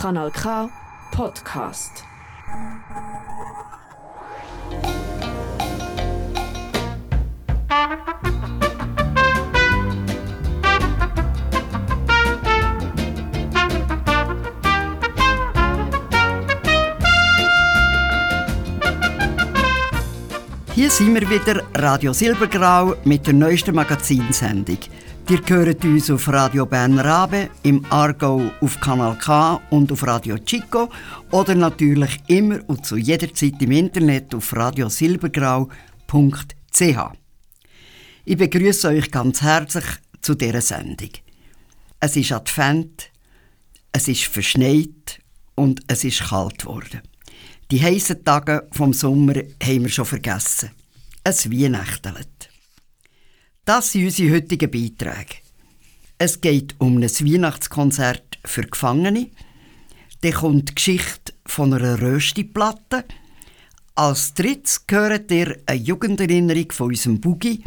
Kanal K Podcast. Hier sind wir wieder, Radio Silbergrau, mit der neuesten Magazinsendung. Ihr hört uns auf Radio Bern Rabe, im Argau auf Kanal K und auf Radio Chico oder natürlich immer und zu jeder Zeit im Internet auf radiosilbergrau.ch. Ich begrüße euch ganz herzlich zu dieser Sendung. Es ist Advent, es ist verschneit und es ist kalt geworden. Die heißen Tage vom Sommer haben wir schon vergessen. Es Weihnachteln. Das sind unsere heutigen Beiträge. Es geht um ein Weihnachtskonzert für Gefangene. Dann kommt die Geschichte von einer Röstiplatte. Als drittes gehört ihr eine Jugenderinnerung von unserem Boogie.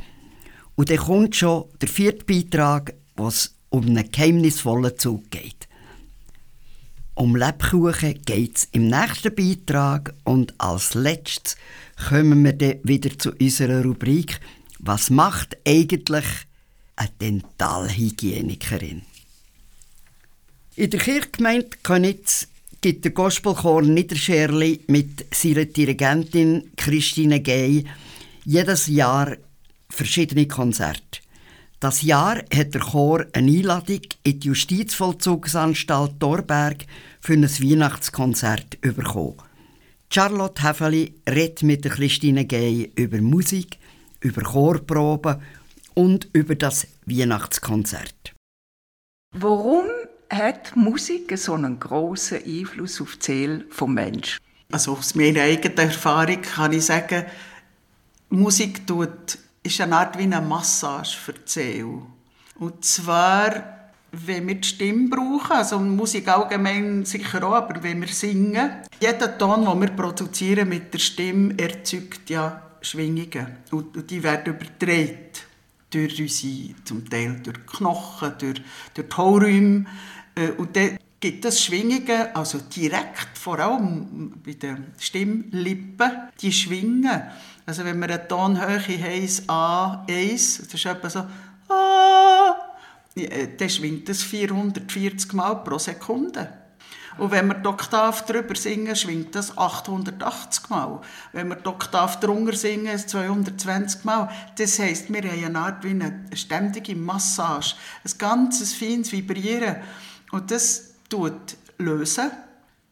Und dann kommt schon der vierte Beitrag, was um einen geheimnisvollen Zug geht. Um Lebkuchen geht es im nächsten Beitrag und als letztes kommen wir dann wieder zu unserer Rubrik was macht eigentlich eine Dentalhygienikerin? In der Kirchgemeinde Könitz gibt der Gospelchor Niederscherli mit seiner Dirigentin Christine Gay jedes Jahr verschiedene Konzerte. Das Jahr hat der Chor eine Einladung in die Justizvollzugsanstalt Dorberg für ein Weihnachtskonzert bekommen. Charlotte Heffeli redet mit Christine Gay über Musik, über Chorproben und über das Weihnachtskonzert. Warum hat Musik so einen großen Einfluss auf die Seele des Menschen? Also aus meiner eigenen Erfahrung kann ich sagen, Musik tut, ist eine Art wie eine Massage für die Seele. Und zwar, wenn wir die Stimme brauchen, also Musik allgemein sicher auch, aber wenn wir singen, jeder Ton, den wir produzieren mit der Stimme, erzeugt ja Schwingungen. Und, die werden übertragen durch unsere, zum Teil durch Knochen, durch, durch die Hohlräume. Äh, und dann gibt es Schwingungen, also direkt, vor allem bei den Stimmlippen, die schwingen. Also wenn wir eine Tonhöhe haben, A, 1, das ist etwa so, A, äh, dann schwingt das 440 Mal pro Sekunde. Und wenn wir die Oktav drüber singen, schwingt das 880 Mal. Wenn wir die Oktav drunter singen, 220 Mal. Das heisst, wir haben eine Art wie eine ständige Massage. Ein ganzes feines Vibrieren. Und das tut lösen.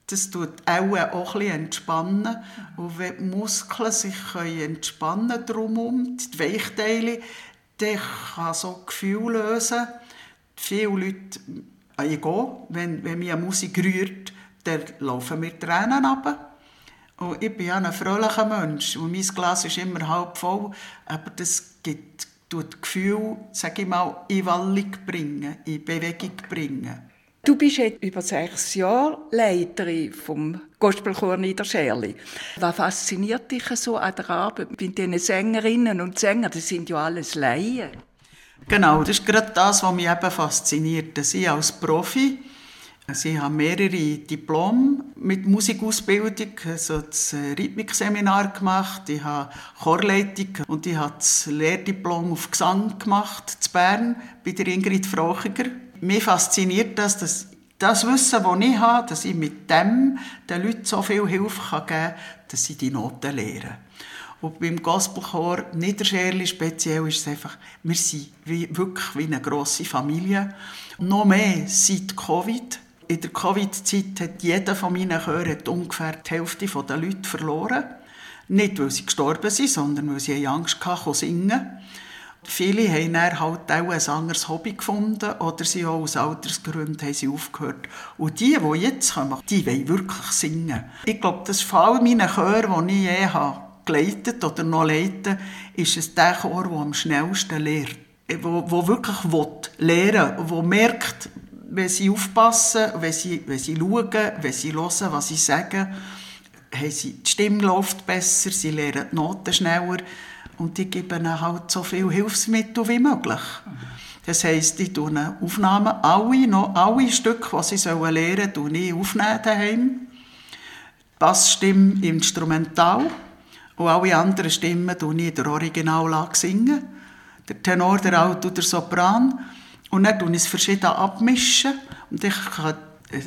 Das tut auch, auch ein entspannen. Und wenn die Muskeln sich entspannen drumherum, die Weichteile, dann kann so Gefühl lösen. Viele Leute ich gehe, wenn, wenn mich Musik rührt, dann laufen mir Tränen ab. Und ich bin ja ein fröhlicher Mensch und mein Glas ist immer halb voll, aber das gibt, tut Gefühl, sage ich mal, in Wallung bringen, in Bewegung bringen. Du bist jetzt über sechs Jahre Leiterin vom Gospelchor Niederscherli. Was fasziniert dich so an der Arbeit mit diesen Sängerinnen und Sängern? Das sind ja alles Laien. Genau, das ist gerade das, was mich eben fasziniert. Sie als Profi, sie haben mehrere Diplome mit Musikausbildung, also das Rhythmikseminar gemacht, ich habe Chorleitung und ich habe das Lehrdiplom auf Gesang gemacht in Bern bei der Ingrid Frochiger. Mich fasziniert das, dass das Wissen, das ich habe, dass ich mit dem den Leuten so viel Hilfe geben kann, dass sie die Noten lernen. Und beim Gospelchor Niederscherli speziell ist es einfach, wir sind wie, wirklich wie eine grosse Familie. noch mehr seit Covid. In der Covid-Zeit hat jeder von meinen Chören ungefähr die Hälfte der Leute verloren. Nicht, weil sie gestorben sind, sondern weil sie Angst hatten, singen. Viele haben dann halt auch ein anderes Hobby gefunden oder sie auch aus Altersgründen haben sie aufgehört. Und die, die jetzt kommen, die wollen wirklich singen. Ich glaube, das ist vor allem meine Chöre, die ich je habe geleitet oder noch leiten, ist es der Chor, der am schnellsten lehrt. Wo, wo wirklich lernen will, wo merkt, wenn sie aufpassen, wenn sie, wenn sie schauen, wenn sie hören, was sie sagen, haben sie, die Stimme läuft besser, sie lernen die Noten schneller und die geben ihnen halt so viele Hilfsmittel wie möglich. Das heisst, ich tue Aufnahmen, alle, noch alle Stücke, die sie lernen sollen, aufnehmen daheim. Bassstimme instrumental und alle anderen Stimmen tue ich in der Originallage singen. Der Tenor, der Alto, der Sopran. Und dann tue ich es verschieden abmischen. Und ich kann,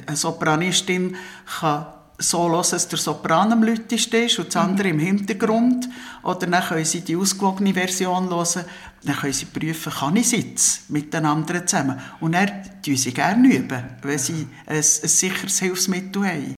eine Sopranistin kann so hören, dass der Sopran am lautesten ist und das andere im Hintergrund. Oder dann können sie die ausgewogene Version hören. Dann können sie prüfen, kann ich sitzen mit den anderen zusammen. Und dann üben sie gerne üben, wenn sie ein, ein sicheres Hilfsmittel haben.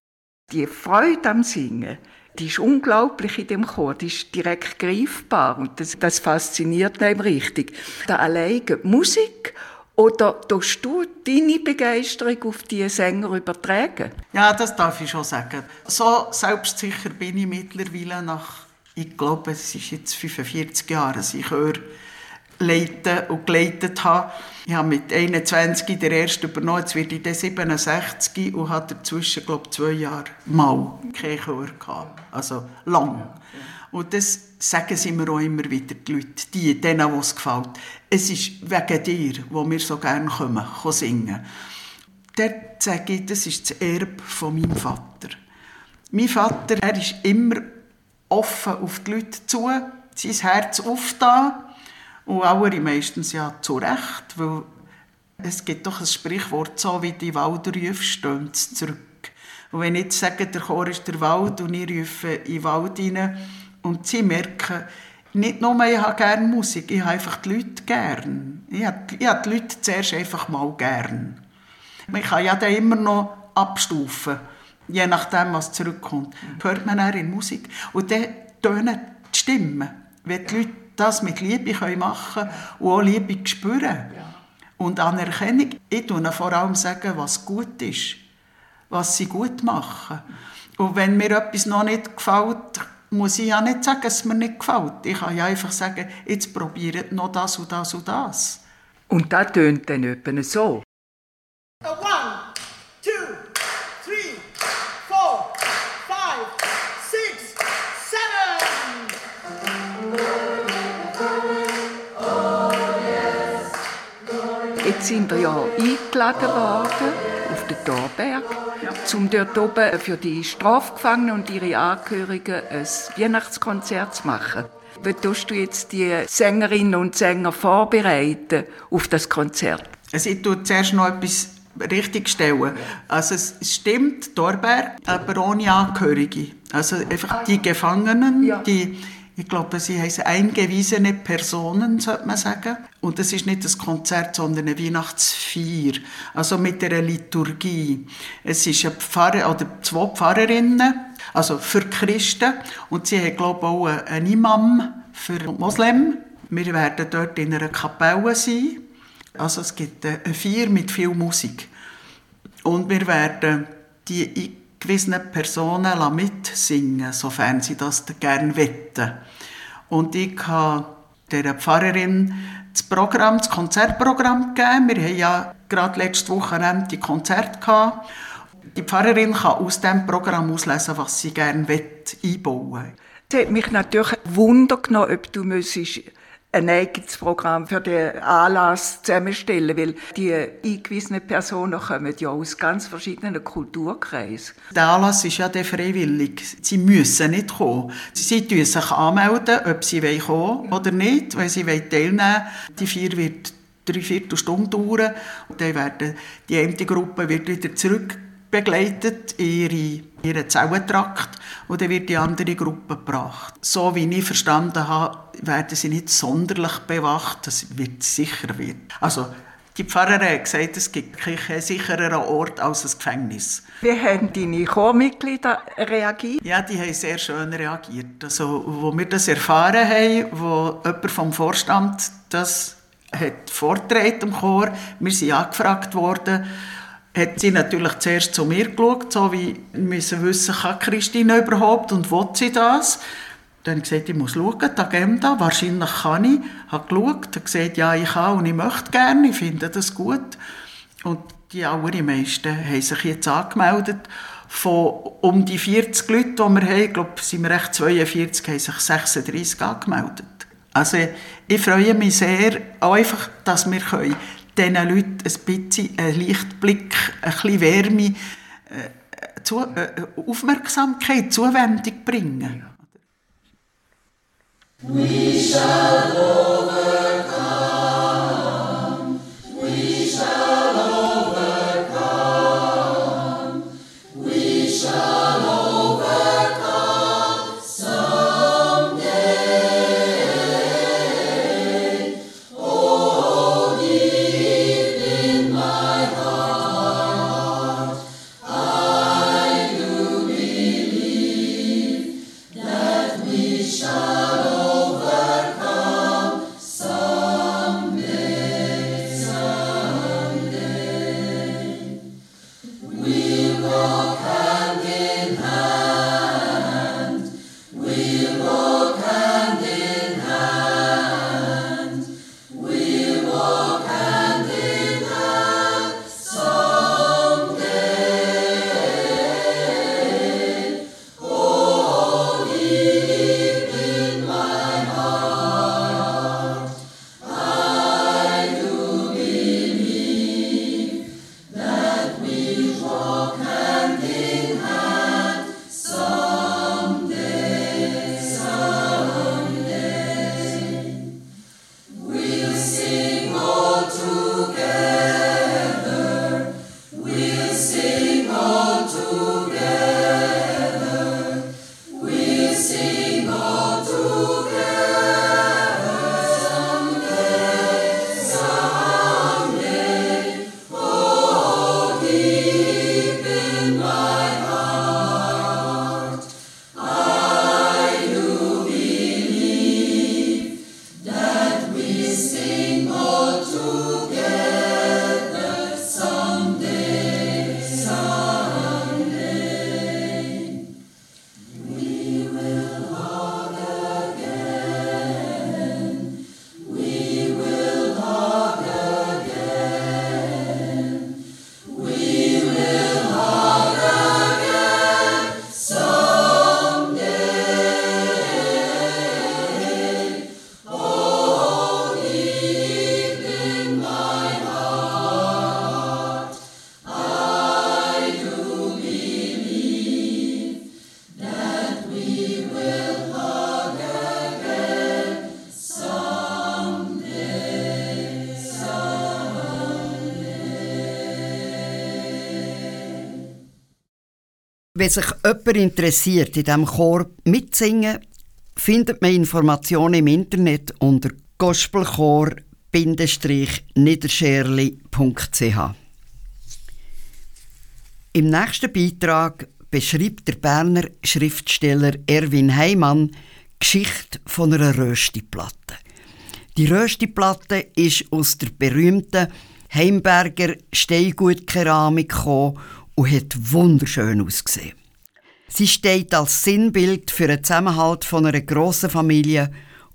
Die Freude am Singen, die ist unglaublich in dem Chor, die ist direkt greifbar und das, das fasziniert einem richtig. Da alleine Musik oder tust du deine Begeisterung auf die Sänger übertragen? Ja, das darf ich schon sagen. So selbstsicher bin ich mittlerweile nach, ich glaube, es ist jetzt 45 Jahre, ich höre, leiten und geleitet habe. Ich habe mit 21 der erste übernommen, jetzt werde ich dann 67 und habe dazwischen, glaube ich, zwei Jahre mal keinen Chor gehabt. Also lang. Und das sagen sie mir auch immer wieder, die Leute, die, denen, die es gefällt. Es ist wegen dir, wo wir so gerne kommen, singen. Dort sage ich, das ist das Erbe von meinem Vater. Mein Vater, er ist immer offen auf die Leute zu, sein Herz aufgetan. Und auch meistens ja zu Recht, weil es gibt doch ein Sprichwort, so wie die Wald ruft, stöhnt es zurück. Und wenn ich jetzt sage, der Chor ist der Wald und ich rufe in den Wald hinein, und sie merken, nicht nur, ich habe gerne Musik, ich habe einfach die Leute gerne. Ich habe, ich habe die Leute zuerst einfach mal gerne. Man kann ja dann immer noch abstufen, je nachdem, was zurückkommt. Hört man dann in Musik. Und dann tönen die Stimmen. Wenn die Leute das mit Liebe machen können und auch Liebe spüren. Und Anerkennung, ich sage vor allem, sagen, was gut ist, was sie gut machen. Und wenn mir etwas noch nicht gefällt, muss ich ja nicht sagen, dass es mir nicht gefällt. Ich kann ja einfach sagen, jetzt probiert noch das und das und das. Und das tönt dann etwa so. One, two, sind wir ja eingeladen worden auf den Torberg, um dort oben für die Strafgefangenen und ihre Angehörigen ein Weihnachtskonzert zu machen. Wie tust du jetzt die Sängerinnen und Sänger vorbereiten auf das Konzert? Also ich tue zuerst noch etwas richtigstellen. Also es stimmt, Torberg, aber ohne Angehörige. Also einfach die Gefangenen, die ich glaube, sie heißen eingewiesene Personen, sollte man sagen. Und es ist nicht ein Konzert, sondern eine Weihnachtsfeier. Also mit einer Liturgie. Es ist eine Pfarrer, oder zwei Pfarrerinnen, also für Christen. Und sie haben, glaube ich, auch einen Imam für Moslem. Wir werden dort in einer Kapelle sein. Also es gibt eine Feier mit viel Musik. Und wir werden die gewissen Personen mitsingen, sofern sie das gerne wetten. Und ich habe der Pfarrerin das Programm, das Konzertprogramm gegeben. Wir haben ja gerade letzte Woche die Konzerte gehabt. Die Pfarrerin kann aus diesem Programm auslesen, was sie gerne einbauen will. Es hat mich natürlich Wunder genommen, ob du müsstest ein eigenes Programm für den Anlass zusammenstellen, weil die eingewiesenen Personen kommen ja aus ganz verschiedenen Kulturkreisen. Der Anlass ist ja der freiwillig. Sie müssen nicht kommen. Sie müssen sich anmelden, ob sie kommen wollen oder nicht, wenn sie teilnehmen wollen. Die vier wird drei Viertelstunde dauern. Und dann werden die eine wieder zurück begleitet in ihre, ihren Zellentrakt und dann wird die andere Gruppe gebracht. So wie ich verstanden habe, werden sie nicht sonderlich bewacht, das wird sicher wird. Also die Pfarrerin hat gesagt, es gibt keinen sichereren Ort als ein Gefängnis. Wie haben deine Chormitglieder reagiert? Ja, die haben sehr schön reagiert. Also, wo wir das erfahren haben, wo jemand vom Vorstand das hat vorgetragen im Chor, wir sind angefragt worden, hat sie natürlich zuerst zu mir geschaut, so wie müssen wissen, kann Christine überhaupt und will sie das? Dann habe ich gesagt, ich muss schauen, die Agenda, wahrscheinlich kann ich. Ich habe geschaut, habe gesagt, ja, ich kann und ich möchte gerne, ich finde das gut. Und die allermeisten haben sich jetzt angemeldet. Von um die 40 Leuten, die wir haben, ich glaube, sind wir echt 42, haben sich 36 angemeldet. Also ich freue mich sehr, einfach, dass wir können diesen Leuten ein bisschen einen Lichtblick, ein bisschen Wärme, äh, zu, äh, Aufmerksamkeit, Zuwendung bringen. We shall. Wenn sich jemand interessiert, in diesem Chor mitzusingen, findet man Informationen im Internet unter gospelchor-niederscherli.ch. Im nächsten Beitrag beschreibt der Berner Schriftsteller Erwin Heimann die Geschichte von einer Röstiplatte. Die Röstiplatte ist aus der berühmten Heimberger Steingutkeramik gekommen und hat wunderschön ausgesehen. Sie steht als Sinnbild für den Zusammenhalt von einer grossen Familie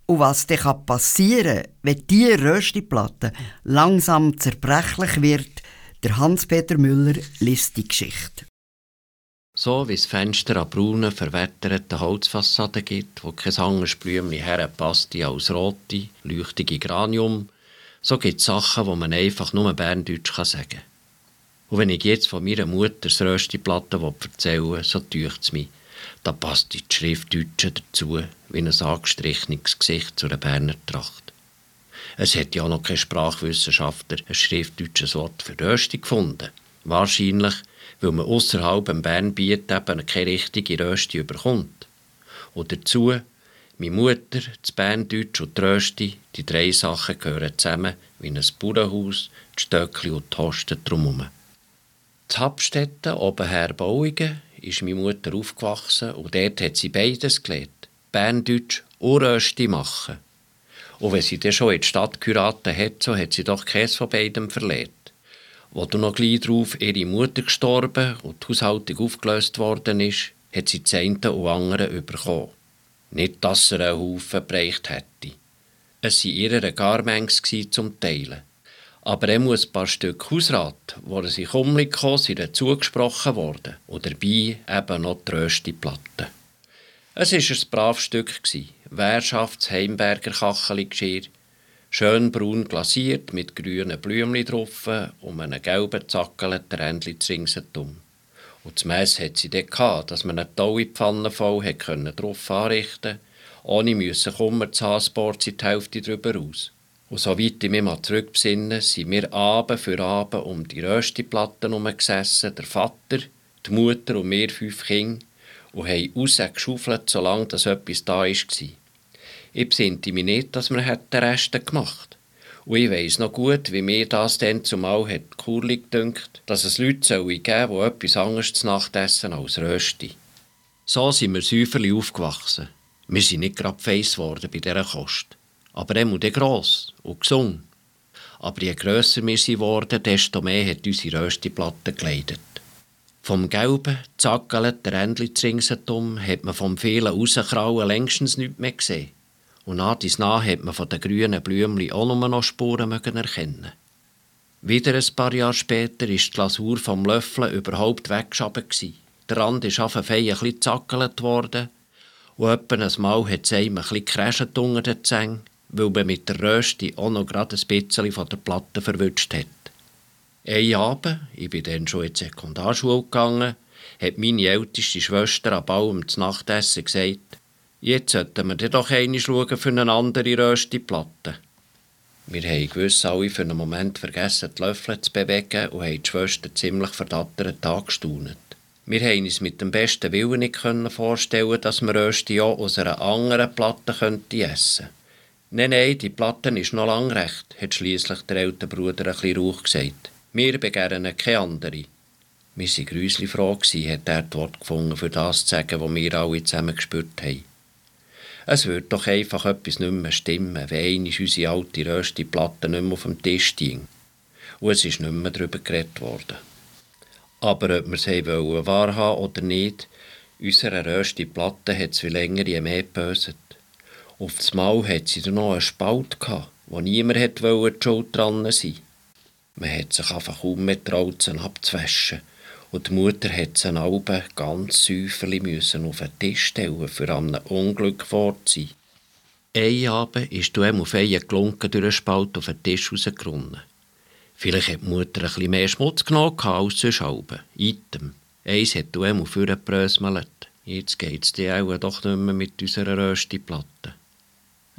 und was dann passieren kann, wenn diese Röstiplatte langsam zerbrechlich wird, der Hans-Peter Müller liest die Geschichte. So wie es Fenster an braunen, verwetterten Holzfassaden gibt, wo kein anderes Blümchen herpasst als rote, leuchtige Granium, so gibt es Sachen, die man einfach nur Berndeutsch sagen kann. Und wenn ich jetzt von meiner Mutter das Röstiplatte erzähle, so täuscht es mich. Da passt die Schrift Deutsche dazu, wie ein angestrichenes Gesicht zu einer Berner Tracht. Es hat ja noch kein Sprachwissenschaftler ein schriftdeutsches Wort für Rösti gefunden. Wahrscheinlich, weil man außerhalb im Bernbiet eben keine richtige Rösti überkommt. Und dazu, meine Mutter, das Berndeutsch und die Rösti, die drei Sachen gehören zusammen wie ein Bauernhaus, die Stöckli und die Hosten drumherum. Her Bauingen, ist meine Mutter aufgewachsen und dort hat sie beides gelernt. Berndeutsch und Rösti machen. Und wenn sie dann schon in die Stadt geheiratet hat, so hat sie doch keins von beidem verlehrt. Wo dann noch gleich darauf ihre Mutter gestorben und die Haushaltung aufgelöst worden ist, hat sie das eine und andere bekommen. Nicht, dass er einen Haufen bereicht hätte. Es waren ihre Garmengs zum Teilen. Aber er muss ein paar Stück Hausrat, wo er sich umliegen sind zugesprochen worden. Und dabei eben noch die Röstiplatte. Es war ein braves Stück, Währschafts Heimberger Kacheli-Geschirr, schön braun glasiert mit grünen Blümchen drauf und einem gelben zackelten Rändchen ringsherum. Und das Mess hat sie dort gehabt, dass man eine tolle Pfanne voll drauf anrichten ohne müssen Kummer zu haben, die Hälfte drüber aus. Und soweit ich mich mal zurückbesinne, sind wir Abend für Abend um die Röstiplatte herumgesessen, der Vater, die Mutter und wir fünf Kinder, und haben rausgeschaufelt, solange das etwas da war. Ich besinnte mich nicht, dass wir den Rest gemacht Und ich weiss noch gut, wie mir das dann zumal hat kurlig gedünkt, dass es Leute geben die etwas anderes zu Nacht essen als Rösti. So sind wir säuferlich aufgewachsen. Wir sind nicht gerade feiss geworden bei dieser Kost. Aber er muss gross und gesund. Aber je grösser wir sie wurden, desto mehr hat unsere Röstiplatte geleidet. Vom gelben, zackelten Rändchen ringsherum hat man vom vielen Rauskrauen längstens nichts mehr gesehen. Und nach dies nach hat man von den grünen Blümchen auch nur noch Spuren erkennen Wieder ein paar Jahre später ist die Glasur vom Löffeln überhaupt weggeschoben. Der Rand ist auf ein bisschen zackelt worden und etwa ein Mal hat es einem ein bisschen unter den Zähnen weil man mit der Rösti auch noch gerade ein bisschen von der Platte verwünscht hat. Ein Abend, ich bin dann schon in die Sekundarschule gegangen, hat meine älteste Schwester am Baum zum Nachtessen gesagt, jetzt sollten wir doch einmal schauen für eine andere Röstiplatte. Wir haben gewiss alle für einen Moment vergessen, die Löffel zu bewegen und haben die Schwester ziemlich verdattert angestaunet. Wir haben uns mit dem besten Willen nicht vorstellen dass wir Rösti auch aus einer anderen Platte essen könnten. Nein, nein, die Platte ist noch lang recht, hat schließlich der ältere Bruder ein bisschen rauch gesagt. Wir begehren keine andere. Wir waren grüsli froh, hat er das Wort gefunden, für das zu sagen, was wir alle zusammen gespürt haben. Es wird doch einfach etwas nicht mehr stimmen, wenn einmal unsere alte röste Platte nicht mehr auf dem Tisch steht. Und es ist nicht mehr darüber geredet worden. Aber ob wir es wahrhaben oder nicht, unsere röste Platte hat es wie länger je mehr geböset. Auf das Mal hat sie noch einen Spalt gehabt, wo niemand hat die Schuld dran sein. Man hat sich einfach kaum mehr getraut, sie abzuwaschen. Und die Mutter hat sie Alben ganz säuferlich müssen auf den Tisch stellen, für einem Unglück vorzusein. Ein Abend ist du auf einen gelunken durch den Spalt auf den Tisch rausgerunnen. Vielleicht hat die Mutter ein bisschen mehr Schmutz genommen als sonst Alben. Item. Eins hat du einmal vorgebröselt. Jetzt es dir auch doch nicht mehr mit unserer Röstiplatte.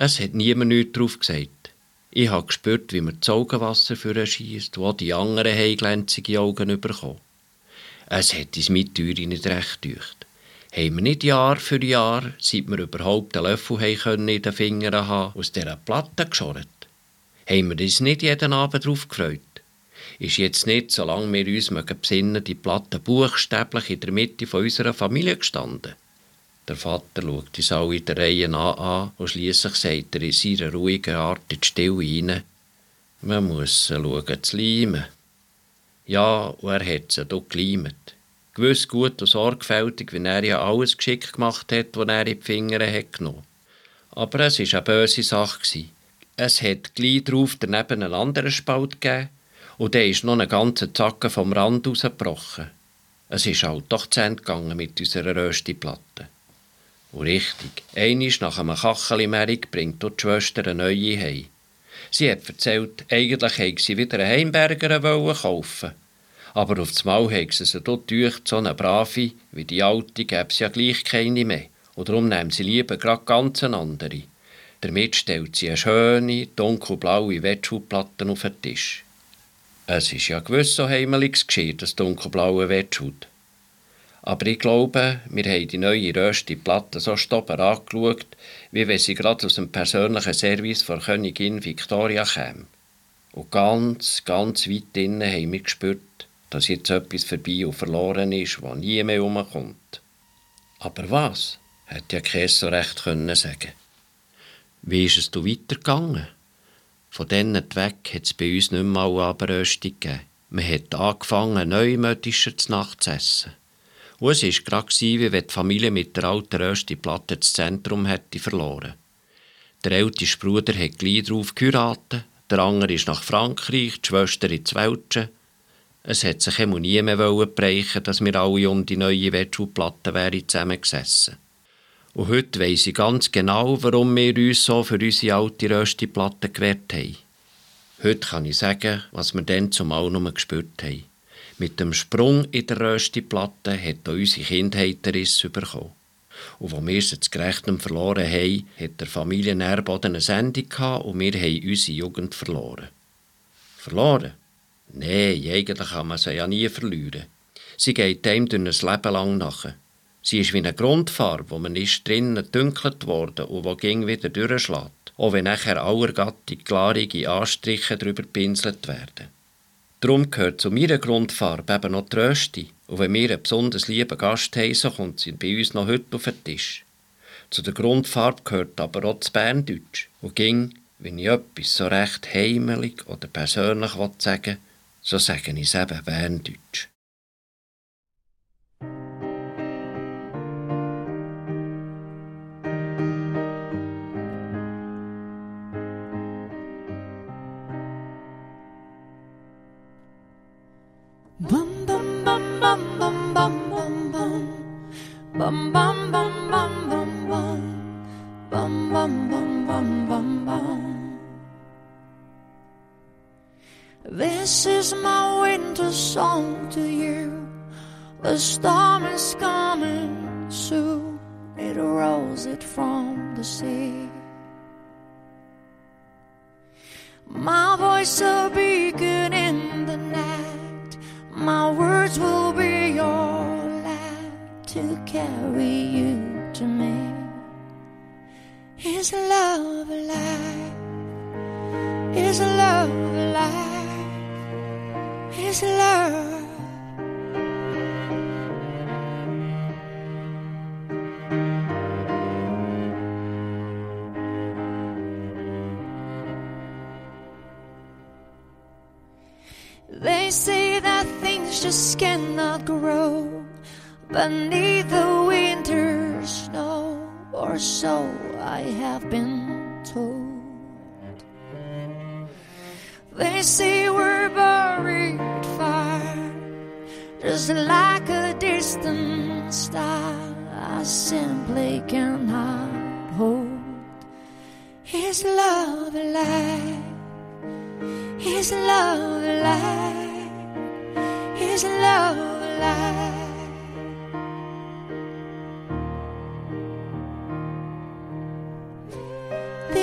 Es hat niemand nichts drauf gesagt. Ich habe gespürt, wie mir das Augenwasser für schießt, wo die anderen haben glänzige Augen bekommen. Es hat uns mit Türen nicht recht gedacht. Haben wir nicht Jahr für Jahr, seit wir überhaupt einen Löffel haben in den Fingern haben, aus dieser Platte geschorrt? Haben wir uns nicht jeden Abend darauf gefreut? Ist jetzt nicht, solange wir uns besinnen die Platte buchstäblich in der Mitte unserer Familie gestanden? Der Vater schaut uns alle in der Reihe an und schliesslich sagt er in seiner ruhigen Art in die Stille hinein, man muss schauen zu leimen. Ja, und er hat sie dort geleimt. Gewiss gut und sorgfältig, wie er ja alles geschickt gemacht hat, was er in die Finger hat genommen. Aber es war eine böse Sache. Es hat gleich darauf daneben einen anderen Spalt gegeben und der ist noch einen ganzen Zacken vom Rand rausgebrochen. Es ist halt doch zu Ende gegangen mit unserer Röstiplatte. Und richtig, einisch nach einem Kacheli-Merig bringt dort die Schwester eine neue heim. Sie hat erzählt, eigentlich hätte sie wieder einen Heimberger kaufen aber auf das Mal hat sie dort durch, so eine brave, wie die alte gäbe es ja gleich keine mehr. Und darum nimmt sie lieber gerade ganz eine andere. Damit stellt sie eine schöne, dunkelblaue Wettschuhplatte auf den Tisch. Es ist ja gewiss so heimeliges Geschirr, das dunkelblaue Wettschuh. Aber ich glaube, wir haben die neue röste Platte so stopper angeschaut, wie wenn sie gerade aus dem persönlichen Service von Königin Victoria käme. Und ganz, ganz weit innen haben wir gespürt, dass jetzt etwas vorbei und verloren ist, was nie mehr umkommt. Aber was? hätte ja Käse so recht können sagen. Wie ist es du weitergegangen? Von denen weg hat es bei uns nicht mal Abröstung gegeben. Man hat angefangen, neumodischer zu Nacht zu essen. Und es war gerade, wie wenn die Familie mit der alten Röstiplatte das Zentrum hätte verloren. Der älteste Bruder hat gleich darauf geheiratet, der andere ist nach Frankreich, die Schwester ins Welschen. Es hat sich immer nie mehr bereichen dass wir alle um die neue Wettschuhplatte wären zusammengesessen. Und heute weiss ich ganz genau, warum wir uns so für unsere alte Röstiplatte gewährt haben. Heute kann ich sagen, was wir dann zumal nur gespürt haben. Mit dem Sprung in der Röstiplatte hat auch unsere Kindheit Riss bekommen. Und als wir sie zu Gerechtem verloren haben, hat der Familienerboden eine Sendung gehabt und wir haben unsere Jugend verloren. Verloren? Nein, eigentlich kann man sie ja nie verlieren. Sie geht einem durch ein Leben lang nach. Sie ist wie eine Grundfarbe, wo man ist drinnen dunkelt worden und wo ging wieder durchschlägt, auch wenn nachher allergattig klarige Anstriche drüber pinselt werden. Darum gehört zu meiner Grundfarbe eben noch die Rösti. Und wenn wir einen besonders lieben Gast haben, so kommt sie bei uns noch heute auf den Tisch. Zu der Grundfarbe gehört aber auch das Berndeutsch. Und ging, wenn ich etwas so recht heimelig oder persönlich sagen will, so sage ich es eben Berndeutsch.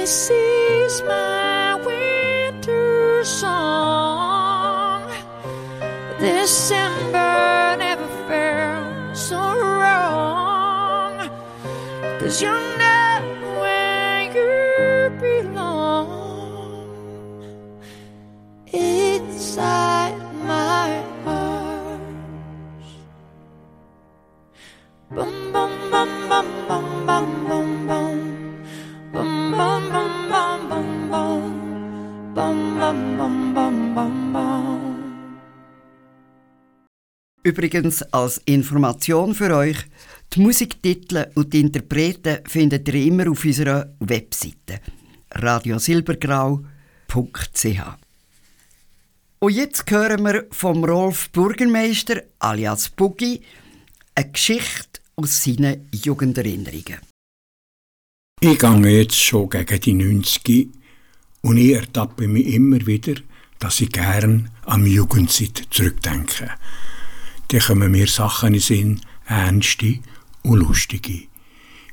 This is my winter song. December never felt so wrong. Cause you're Übrigens als Information für euch, die Musiktitel und die Interpreten findet ihr immer auf unserer Webseite radiosilbergrau.ch. Und jetzt hören wir vom Rolf Bürgermeister alias Boogie eine Geschichte aus seinen Jugenderinnerungen. Ich gehe jetzt schon gegen die 90 und ich ertappe mich immer wieder, dass ich gern an Jugendzeit zurückdenke. Da kommen mir Sachen in den Sinn, ernste und lustige.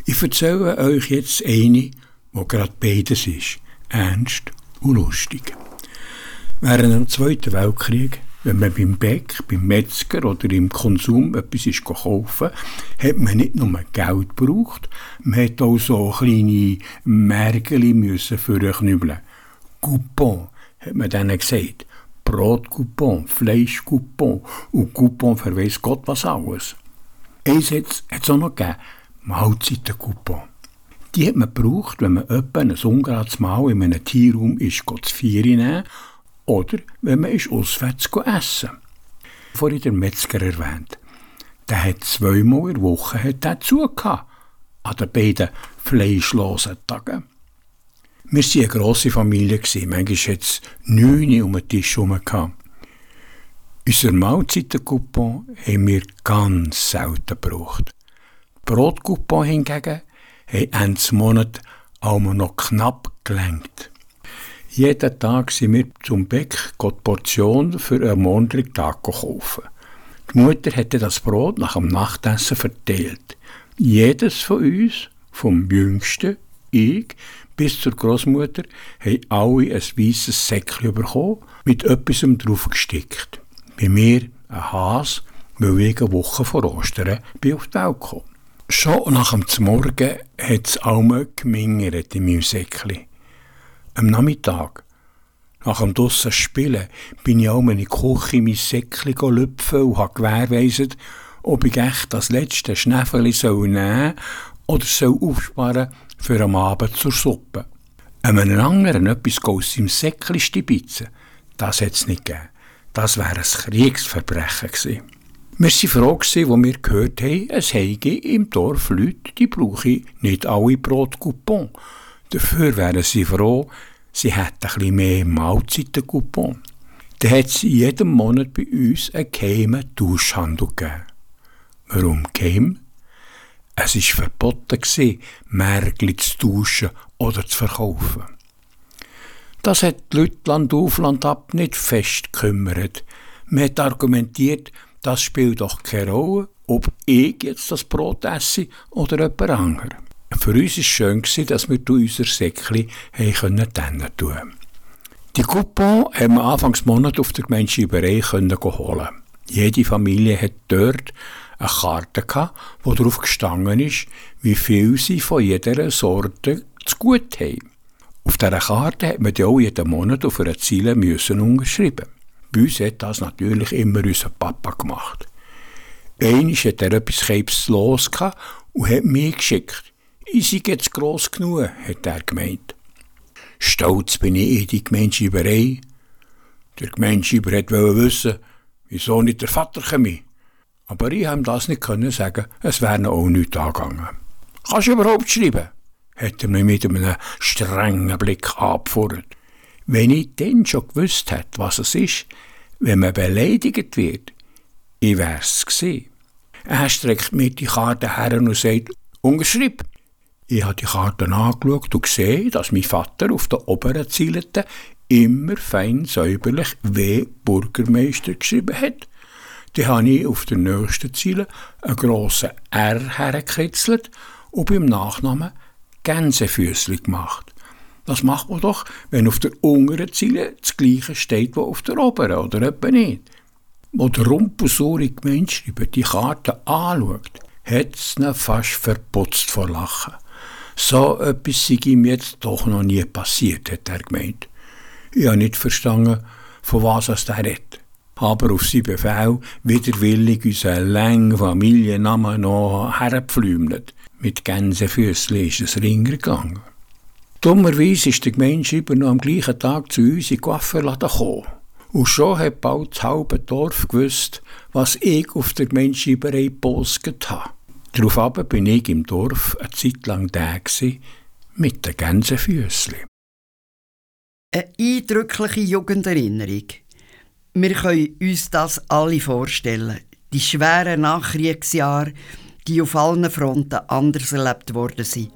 Ich erzähle euch jetzt eine, wo gerade beides ist, ernst und lustig. Während dem Zweiten Weltkrieg, wenn man beim Bäck, beim Metzger oder im Konsum etwas ist kaufen, hat man nicht nur Geld gebraucht, man hat auch so kleine Märgeli müssen für knübeln. Coupon, hat man denen gesagt. Brotcoupon, Fleischcoupon und Coupon für weiss Gott was alles. Eins hat es auch noch gegeben, Mahlzeitencoupon. Die hat man gebraucht, wenn man etwa ein ungerades Mahl in einem Tierraum ist, zu vier nehmen oder wenn man ist auswärts essen. Vorhin der Metzger erwähnt. Der hat zweimal in der Woche hat er zugehabt, an den beiden fleischlosen Tagen. Wir waren eine grosse Familie, manchmal hatte es neun um den Tisch herum. Unser Mahlzeitencoupon haben wir ganz selten gebraucht. Brotcoupon hingegen haben Ende Monat auch noch knapp gelenkt. Jeden Tag sind wir zum Bäck die Portion für einen Mondlig Tag kaufen. Die Mutter hätte das Brot nach dem Nachtessen verteilt. Jedes von uns, vom Jüngsten, ich, bis zur Großmutter, haben alle ein weißes Säckchen bekommen, mit etwas drauf gestickt. Bei mir ein Has, weil ich eine Woche vor Ostern bin auf die Welt gekommen. Schon nach dem Morgen hat es allem gemingert in meinem Säckchen. Am Nachmittag, nach dem draussen Spielen, bin ich auch in die Küche in mein Säckchen lüpfen und habe gewährleistet, ob ich echt das letzte Schnäffeli soll nehmen oder soll aufsparen für am Abend zur Suppe. Einem anderen etwas aus seinem Säckchen stibitzen, das hätte es nicht gegeben. Das wäre ein Kriegsverbrechen gewesen. Wir waren froh, als wir gehört haben, es heige im Dorf Leute, die brauchen nicht alle Brotcoupon. Dafür wären sie froh, sie hätten bisschen mehr Mahlzeiten-Coupon. Dann hat es jeden Monat bei uns einen geheimen Tauschhandel gegeben. Warum geheim? Es war verboten, Märkli zu tauschen oder zu verkaufen. Das hat die Leute Land auf Land ab nicht fest gekümmert. Man hat argumentiert, das spielt doch keine Rolle, ob ich jetzt das Brot esse oder jemand anderes. Für uns war es schön, dass wir unser Säckchen tun konnten. Die Coupon haben wir Anfangs Monat auf der Gemeinschreiberei holen. Jede Familie hat dort eine Karte gehabt, wo darauf gestanden ist, wie viel sie von jeder Sorte zu gut haben. Auf dieser Karte hat man die auch jeden Monat auf einer Ziele müssen unterschreiben. Bei uns hat das natürlich immer unser Papa gemacht. Einmal hat er etwas Krebs los und hat mich geschickt. Ich sei jetzt gross genug, hat er gemeint. Stolz bin ich in die Gemeinschreiberei. Der Gemeinschreiber wollte wissen, wieso nicht der Vater komme. Aber ich ihm das nicht können sagen, es wäre noch auch nichts angegangen. Kannst du überhaupt schreiben? hat er mich mit einem strengen Blick abgefordert. Wenn ich dann schon gewusst hätte, was es ist, wenn man beleidigt wird, ich wär's gewesen. Er streckt mir die Karte her und sagt, unterschrieb. Ich habe die Karte angeschaut und gesehen, dass mein Vater auf der oberen Zielete immer fein säuberlich W. Bürgermeister geschrieben hat. Dann habe ich auf der nächsten Ziele einen grossen R hergekritzelt und beim Nachnamen Gänsefüßli gemacht. Das macht man doch, wenn auf der unteren Ziele das Gleiche steht, wie auf der oberen, oder etwa nicht. Wo der rumpelsaulige Mensch über die Karte anschaut, hat es ihn fast verputzt vor Lachen. So etwas sei ihm jetzt doch noch nie passiert, hat er gemeint. Ich habe nicht verstanden, von was er redet. Aber auf sein Befehl widerwillig unseren langen Familiennamen noch hergepflümelt. Mit Gänsefüßchen ist es ringer gegangen. Dummerweise ist der Gemeinschreiber noch am gleichen Tag zu uns in die gekommen. Und schon hat bald das halbe Dorf gewusst, was ich auf der Gemeinschreiberei gepostet habe. Daraufhin bin ich im Dorf eine Zeit lang da mit den Gänsefüßchen. Eine eindrückliche Jugenderinnerung. Wir können uns das alle vorstellen. Die schweren Nachkriegsjahre, die auf allen Fronten anders erlebt worden sind.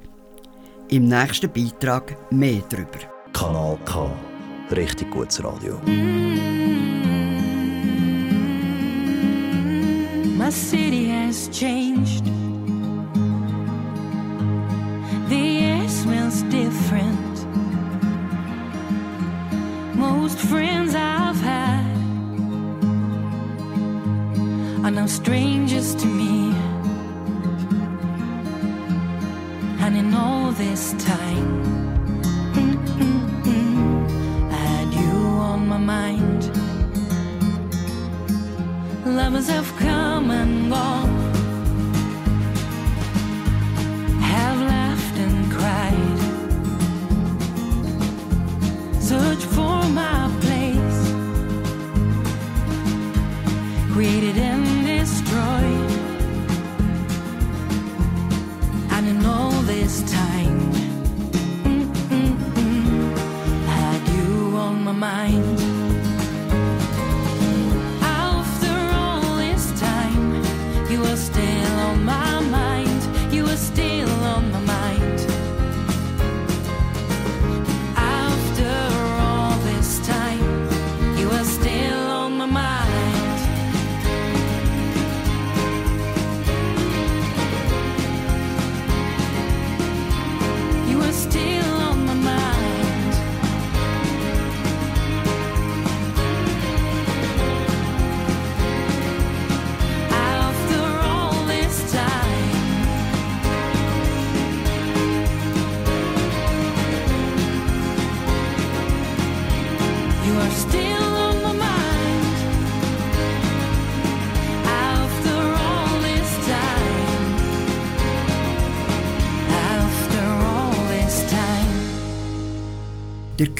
Im nächsten Beitrag mehr darüber. Kanal K. Richtig gutes Radio. My city has changed. The air smells different. Most friends I've had are now strangers to me. And in all this time, I had you on my mind. Lovers have come and gone, have laughed and cried. Search for my place, created and this time, I had you on my mind.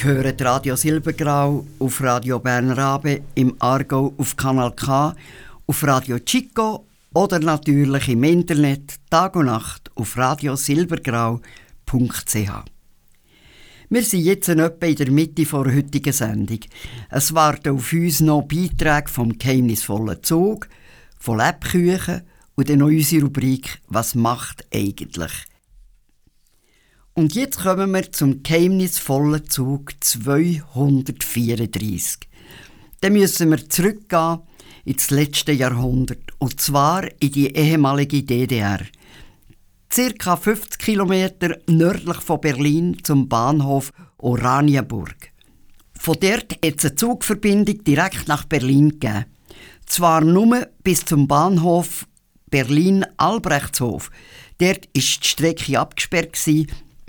Hört Radio Silbergrau auf Radio Bern Rabe, im Argau auf Kanal K, auf Radio Chico oder natürlich im Internet Tag und Nacht auf radiosilbergrau.ch. Wir sind jetzt etwa in der Mitte der heutigen Sendung. Es warten auf uns noch Beiträge vom geheimnisvollen Zug, von Lebküchen und dann noch unsere Rubrik «Was macht eigentlich?». Und jetzt kommen wir zum geheimnisvollen Zug 234. Dann müssen wir zurückgehen ins letzte Jahrhundert, und zwar in die ehemalige DDR. Circa 50 Kilometer nördlich von Berlin zum Bahnhof Oranienburg. Von dort hat es eine Zugverbindung direkt nach Berlin gegeben. Zwar nur bis zum Bahnhof Berlin-Albrechtshof. Dort war die Strecke abgesperrt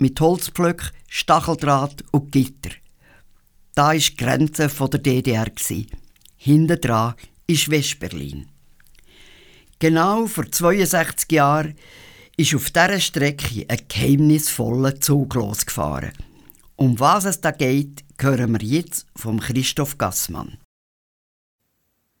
mit Holzblöcken, Stacheldraht und Gitter. Da war die Grenze der DDR. Hinten dran ist Westberlin. Genau vor 62 Jahren ist auf dieser Strecke ein geheimnisvoller Zug losgefahren. Um was es da geht, hören wir jetzt vom Christoph Gassmann.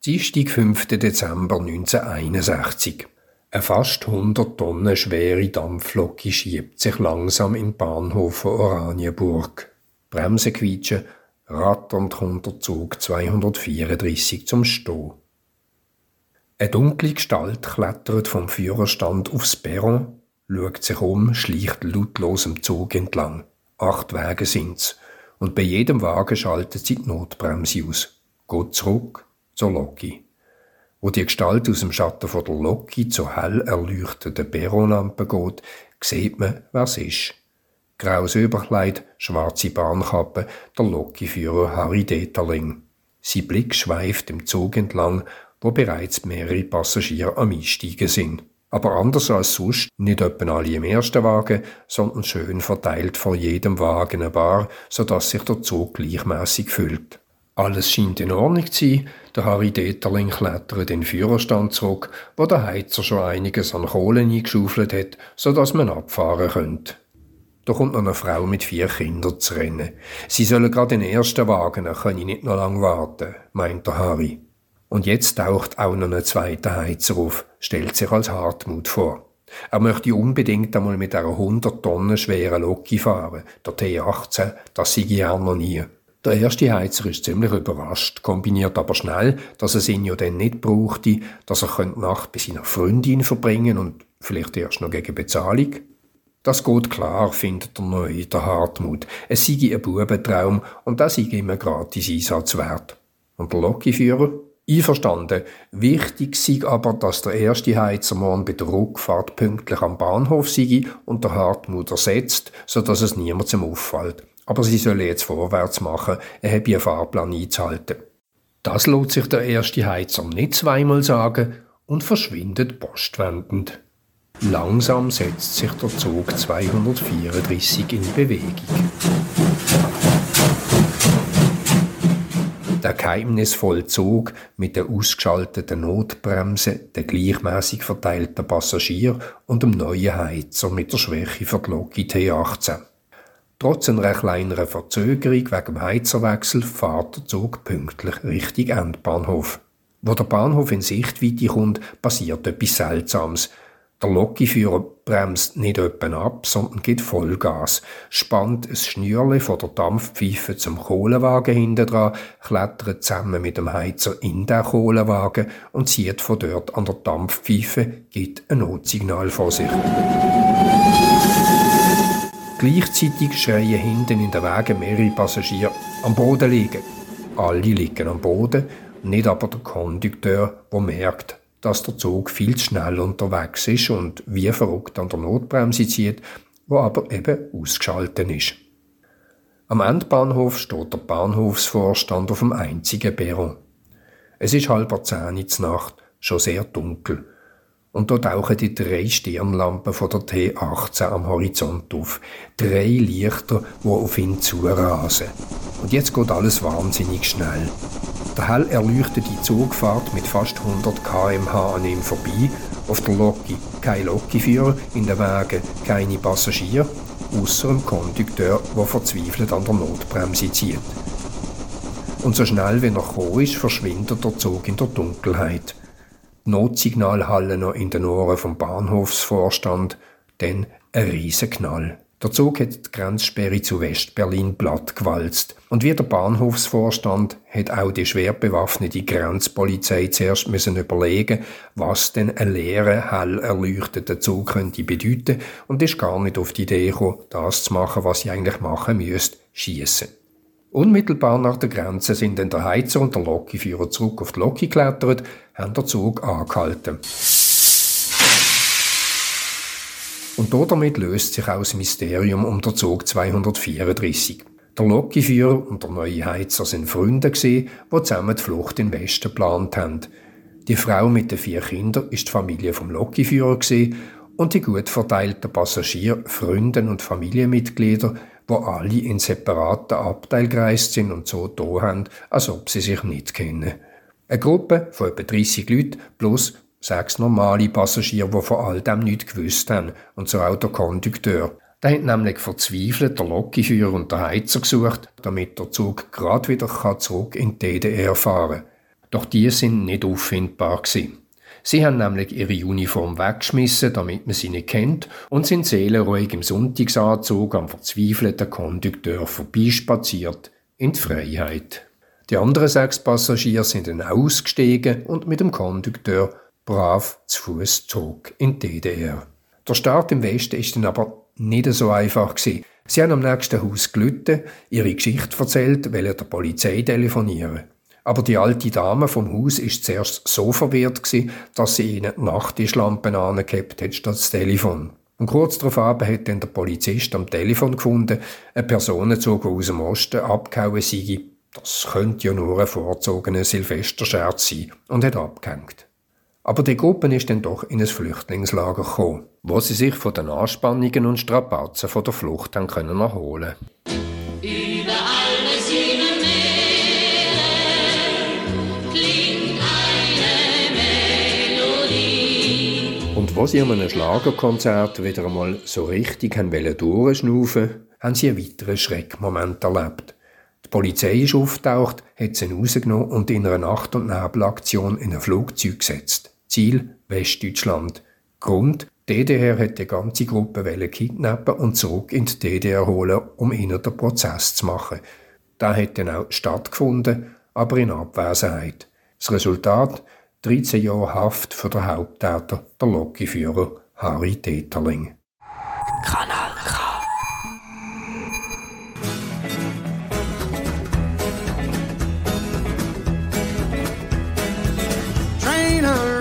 Dienstag, 5. Dezember 1961. Eine fast 100 Tonnen schwere Dampflok schiebt sich langsam in den Bahnhof von Oranienburg. Bremsen quietschen, ratternd kommt der Zug 234 zum Stehen. Eine dunkle Gestalt klettert vom Führerstand aufs Perron, schaut sich um, schleicht lautlos im Zug entlang. Acht Wagen sind's. Und bei jedem Wagen schaltet sie die Notbremse aus. Geht zurück zur Loki. Wo die Gestalt aus dem Schatten von der Loki zur hell erleuchteten Perronlampe geht, sieht man, was ist. Graues Überkleid, schwarze Bahnkappe, der Lokiführer Harry Deterling. Sein Blick schweift im Zug entlang, wo bereits mehrere Passagiere am Einsteigen sind. Aber anders als sonst nicht etwa alle im ersten Wagen, sondern schön verteilt vor jedem Wagen ein Bar, sodass sich der Zug gleichmäßig füllt. Alles scheint in Ordnung zu sein. Der Harry Deterling klettert in den Führerstand zurück, wo der Heizer schon einiges an Kohlen eingeschaufelt hat, sodass man abfahren könnte. Da kommt noch eine Frau mit vier Kindern zu rennen. Sie sollen gerade den ersten Wagen, dann kann ich nicht noch lange warten, meint der Harry. Und jetzt taucht auch noch ein zweiter Heizer auf, stellt sich als Hartmut vor. Er möchte unbedingt einmal mit einer 100 Tonnen schweren Loki fahren, der T18, das sei er noch nie. Der erste Heizer ist ziemlich überrascht, kombiniert aber schnell, dass es ihn ja dann nicht brauchte, dass er die Nacht bei seiner Freundin verbringen und vielleicht erst noch gegen Bezahlung. Das geht klar, findet der Neue, der Hartmut. Es sei ein Bubentraum und das sei ihm ein gratis Einsatz wert. Und der Lokiführer? Einverstanden. Wichtig sei aber, dass der erste Heizer morgen bei der Rückfahrt pünktlich am Bahnhof sei und der Hartmut ersetzt, so dass es niemandem auffällt. Aber sie sollen jetzt vorwärts machen, er habe ihren Fahrplan einzuhalten. Das lohnt sich der erste Heizer nicht zweimal sagen und verschwindet postwendend. Langsam setzt sich der Zug 234 in Bewegung. Der geheimnisvolle Zug mit der ausgeschalteten Notbremse, der gleichmäßig verteilten Passagier und dem neuen Heizer mit der Schwäche für die Loki T18. Trotz einer kleineren Verzögerung wegen dem Heizerwechsel fährt der Zug pünktlich Richtung Endbahnhof. Wo der Bahnhof in Sichtweite kommt, passiert etwas Seltsames. Der Lokiführer bremst nicht etwa ab, sondern gibt Vollgas, spannt ein Schnürle von der Dampfpfeife zum Kohlewagen hinten dran, klettert zusammen mit dem Heizer in den Kohlewagen und zieht von dort an der Dampfpfeife, gibt ein Notsignal vor sich. Gleichzeitig schreien hinten in der Wagen mehrere Passagiere am Boden liegen. Alle liegen am Boden, nicht aber der Kondukteur, der merkt, dass der Zug viel zu schnell unterwegs ist und wie verrückt an der Notbremse zieht, wo aber eben ausgeschaltet ist. Am Endbahnhof steht der Bahnhofsvorstand auf dem einzigen Perron. Es ist halb zehn in Nacht, schon sehr dunkel. Und da tauchen die drei Stirnlampen von der T18 am Horizont auf. Drei Lichter, die auf ihn zurasen. Und jetzt geht alles wahnsinnig schnell. Der hell erleuchtete Zugfahrt mit fast 100 km/h an ihm vorbei. Auf der Loki kein Lokiführer, in den Wagen keine Passagiere. außer dem Kondukteur, der verzweifelt an der Notbremse zieht. Und so schnell wie er gekommen ist, verschwindet der Zug in der Dunkelheit. Notsignalhalle noch in den Ohren vom Bahnhofsvorstand, dann ein Riesenknall. Der Zug hat die Grenzsperre zu Westberlin plattgewalzt. Und wie der Bahnhofsvorstand hat auch die schwer bewaffnete Grenzpolizei zuerst müssen überlegen, was denn ein leerer, hell erleuchteter Zug könnte bedeuten und ist gar nicht auf die Idee gekommen, das zu machen, was sie eigentlich machen müsste, schießen. Unmittelbar nach der Grenze sind dann der Heizer und der Lokführer zurück auf die Lok geklettert, haben den Zug angehalten. Und damit löst sich auch das Mysterium um den Zug 234. Der Lokführer und der neue Heizer sind Freunde die zusammen die Flucht in den Westen geplant haben. Die Frau mit den vier Kindern ist die Familie vom Lokführer und die gut verteilten Passagiere, Freunde und Familienmitglieder, wo alle in separaten Abteil gereist sind und so da haben, als ob sie sich nicht kennen. Eine Gruppe von etwa 30 Leuten plus sechs normale Passagiere, die von all dem nichts gewusst haben, und so auch der Kondukteur. Der hat nämlich verzweifelt der Lokführer und der Heizer gesucht, damit der Zug gerade wieder zurück in die DDR fahren kann. Doch die sind nicht auffindbar gewesen. Sie haben nämlich ihre Uniform weggeschmissen, damit man sie nicht kennt, und sind seelenruhig im Sonntagsanzug am verzweifelten Kondukteur vorbeispaziert in die Freiheit. Die anderen sechs Passagiere sind dann ausgestiegen und mit dem Kondukteur brav zu Fuß zog in die DDR. Der Start im Westen ist dann aber nicht so einfach gewesen. Sie haben am nächsten Haus gelitten, ihre Geschichte erzählt, weil der Polizei telefonieren. Aber die alte Dame vom Haus ist zuerst so verwirrt gewesen, dass sie ihnen die Nachttischlampen angehabt hat statt das Telefon. Und kurz darauf hat dann der Polizist am Telefon gefunden, eine Personenzug, aus dem Osten abgehauen sei. Das könnte ja nur ein vorzogener Silvesterscherz sein und hat abgehängt. Aber die Gruppe ist dann doch in ein Flüchtlingslager gekommen, wo sie sich von den Anspannungen und Strapazen von der Flucht haben können erholen Wo sie an einem Schlagerkonzert wieder einmal so richtig durchschnaufen haben sie einen weiteren Schreckmoment erlebt. Die Polizei ist auftaucht, hat sie rausgenommen und in einer Nacht- und Nebelaktion in ein Flugzeug gesetzt. Ziel Westdeutschland. Grund DDR hat die ganze Gruppe kidnappen und zurück in die DDR holen, um ihnen den Prozess zu machen. Da hat dann auch stattgefunden, aber in Abwesenheit. Das Resultat 13 Jahre Haft für den Haupttäter, der Lokführer Harry Deterling. Kanal K. Trainer.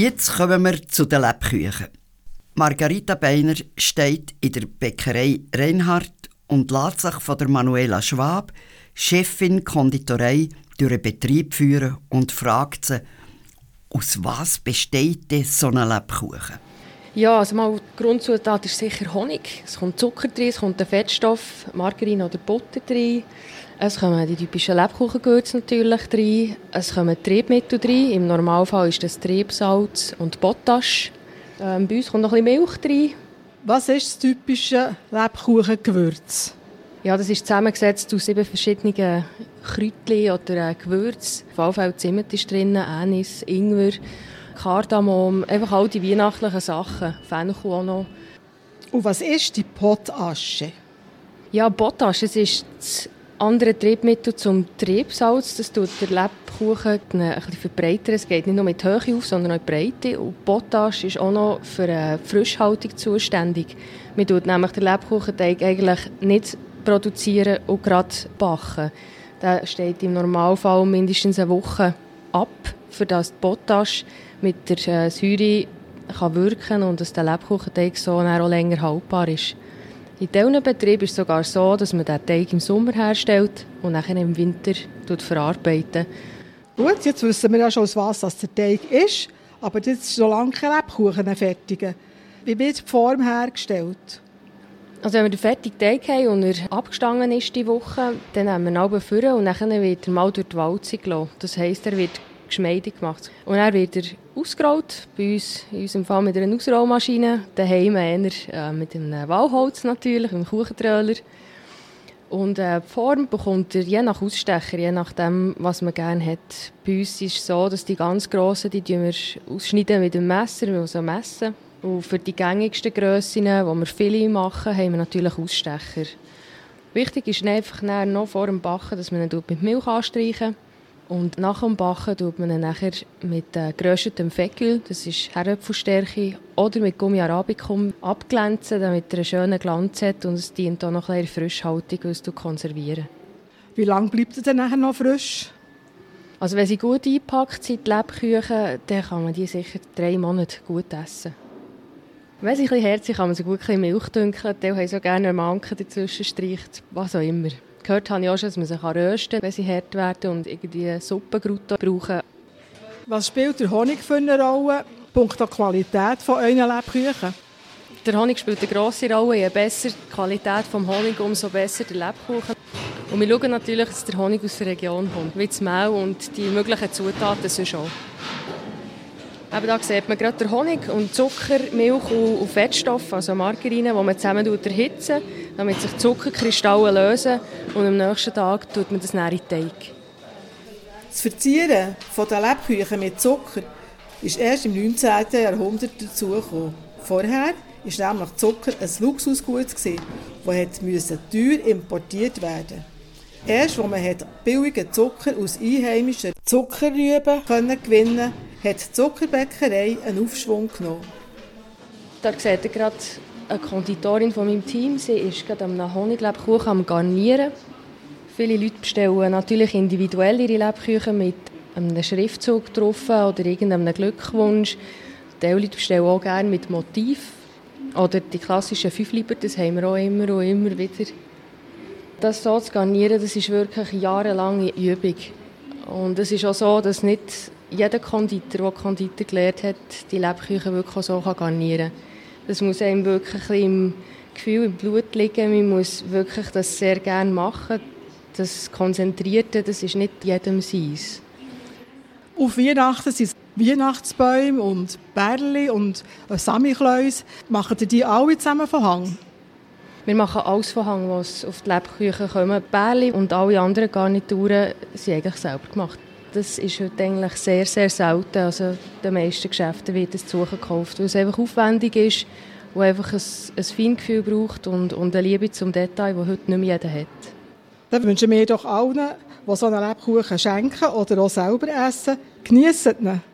Jetzt kommen wir zu den Lebkuchen. Margarita Beiner steht in der Bäckerei Reinhardt und lässt sich von der Manuela Schwab, Chefin Konditorei, durch den Betrieb führen und fragt sie, aus was besteht denn so ein Lebkuchen? Ja, also mal die Grundzutat ist sicher Honig. Es kommt Zucker drin, es kommt ein Fettstoff, Margarine oder Butter drin. Es kommen die typischen Lebkuchengewürze natürlich drin. Es kommen Triebmittel drin. Im Normalfall ist das Triebsalz und Potash. Ähm, bei uns kommt noch ein bisschen Milch drin. Was ist das typische Lebkuchengewürz? Ja, das ist zusammengesetzt aus sieben verschiedenen Kräutchen oder äh, Gewürzen. Auf jeden Fall Zimt ist drin, Anis, Ingwer, Kardamom, einfach all die weihnachtlichen Sachen. Fenchel auch noch. Und was ist die Potasche? Ja, Potash, es ist das andere Triebmittel zum Triebsalz. Das tut der Lebkuchen ein bisschen verbreitern. Es geht nicht nur mit Höhe auf, sondern auch die Breite. Und Potash ist auch noch für eine Frischhaltung zuständig. Man tut nämlich den Lebkuchenteig eigentlich nicht produzieren und gerade backen. Der steht im Normalfall mindestens eine Woche ab, für das Potash mit der äh, Säure kann wirken und dass der Lebkuchenteig so auch länger haltbar ist. In diesen Betrieben ist es sogar so, dass man den Teig im Sommer herstellt und nachher im Winter verarbeitet. Gut, jetzt wissen wir ja schon, was das der Teig ist, aber jetzt ist noch lange Lebkuchen fertig. Wie wird die Form hergestellt? Also wenn wir den fertigen Teig haben und er abgestanden ist die Woche, dann nehmen wir ihn vor und dann wird er mal durch die Walze gelassen. Das heisst, er wird geschmeidig gemacht. Und dann wird er ausgerollt, bei uns in unserem Fall mit einer Ausrollmaschine, daheim eher äh, mit einem Walholz natürlich, einem Kuchentröller. Und äh, die Form bekommt er je nach Ausstecher, je nachdem, was man gerne hat. Bei uns ist es so, dass die ganz grossen, die wir ausschneiden mit dem Messer, wir so messen. Und für die gängigsten Grössen, die wir viele machen, haben wir natürlich Ausstecher. Wichtig ist einfach noch vor dem Backen, dass man ihn mit Milch anstreichen und nach dem Backen tut man ihn nachher mit äh, geröstetem Fekül, das ist Herdöpfelstärke, oder mit Gummi Arabicum abglänzen, damit er einen schönen Glanz hat und es dient auch noch ein bisschen Frischhaltung, weil es konservieren. Wie lange bleibt er dann nachher noch frisch? Also wenn sie gut eingepackt sind, die Lebkuchen, dann kann man die sicher drei Monate gut essen. Wenn sie ein bisschen herzig kann man sie gut ein bisschen Milch dünkeln. Die haben so gerne einen Manken dazwischen streicht, was auch immer. Gehört habe ich auch schon, dass man sie rösten kann, wenn sie hart werden und irgendwie Suppengrute brauchen. Was spielt der Honig für eine Rolle? Punkt der Qualität von euren Lebkuchen? Der Honig spielt eine grosse Rolle. Je besser die Qualität des Honigs, umso besser der Lebkuchen. Und wir schauen natürlich, dass der Honig aus der Region kommt, wie das Mehl und die möglichen Zutaten sonst auch. Eben da sieht man gerade den Honig und Zucker, Milch und Fettstoff, also Margarine, die man zusammen erhitzen, damit sich Zuckerkristalle lösen und am nächsten Tag tut man das dann den Teig. Das Verzieren der Lebkuchen mit Zucker ist erst im 19. Jahrhundert dazugekommen. Vorher war nämlich Zucker ein Luxusgut, das teuer importiert werden. Erst als man billigen Zucker aus einheimischen Zuckerrüben gewinnen konnte, hat die Zuckerbäckerei einen Aufschwung genommen. Da seht ihr gerade eine Konditorin von meinem Team. Sie ist gerade am Honiglebkuchen am Garnieren. Viele Leute bestellen natürlich individuell ihre Lebkuchen mit einem Schriftzug drauf oder irgendeinem Glückwunsch. Die Leute bestellen auch gerne mit Motiv. Oder die klassischen Fünfliber, das haben wir auch immer und immer wieder. Das so zu garnieren, das ist wirklich jahrelange Übung. Und es ist auch so, dass nicht jeder Konditor, der Konditor gelernt hat, die Lebkuchen wirklich so garnieren kann. Das muss einem wirklich im Gefühl, im Blut liegen. Man muss wirklich das sehr gerne machen. Das Konzentrierte, das ist nicht jedem seins. Auf Weihnachten sind es Weihnachtsbäume und Bärli und Samichlaus. Machen die alle zusammen von Hang? Wir machen alles von Hang, was auf die Lebkuchen kommt. Bärli und alle anderen Garnituren sind eigentlich selber gemacht. Das ist heute eigentlich sehr, sehr selten. Also den meisten Geschäften wird es zugekauft, weil es einfach aufwendig ist und einfach ein, ein Feingefühl braucht und, und eine Liebe zum Detail, die heute nicht mehr jeder hat. Dann wünschen wir doch allen, die so einen Lebkuchen schenken oder auch selber essen, geniessen ihn.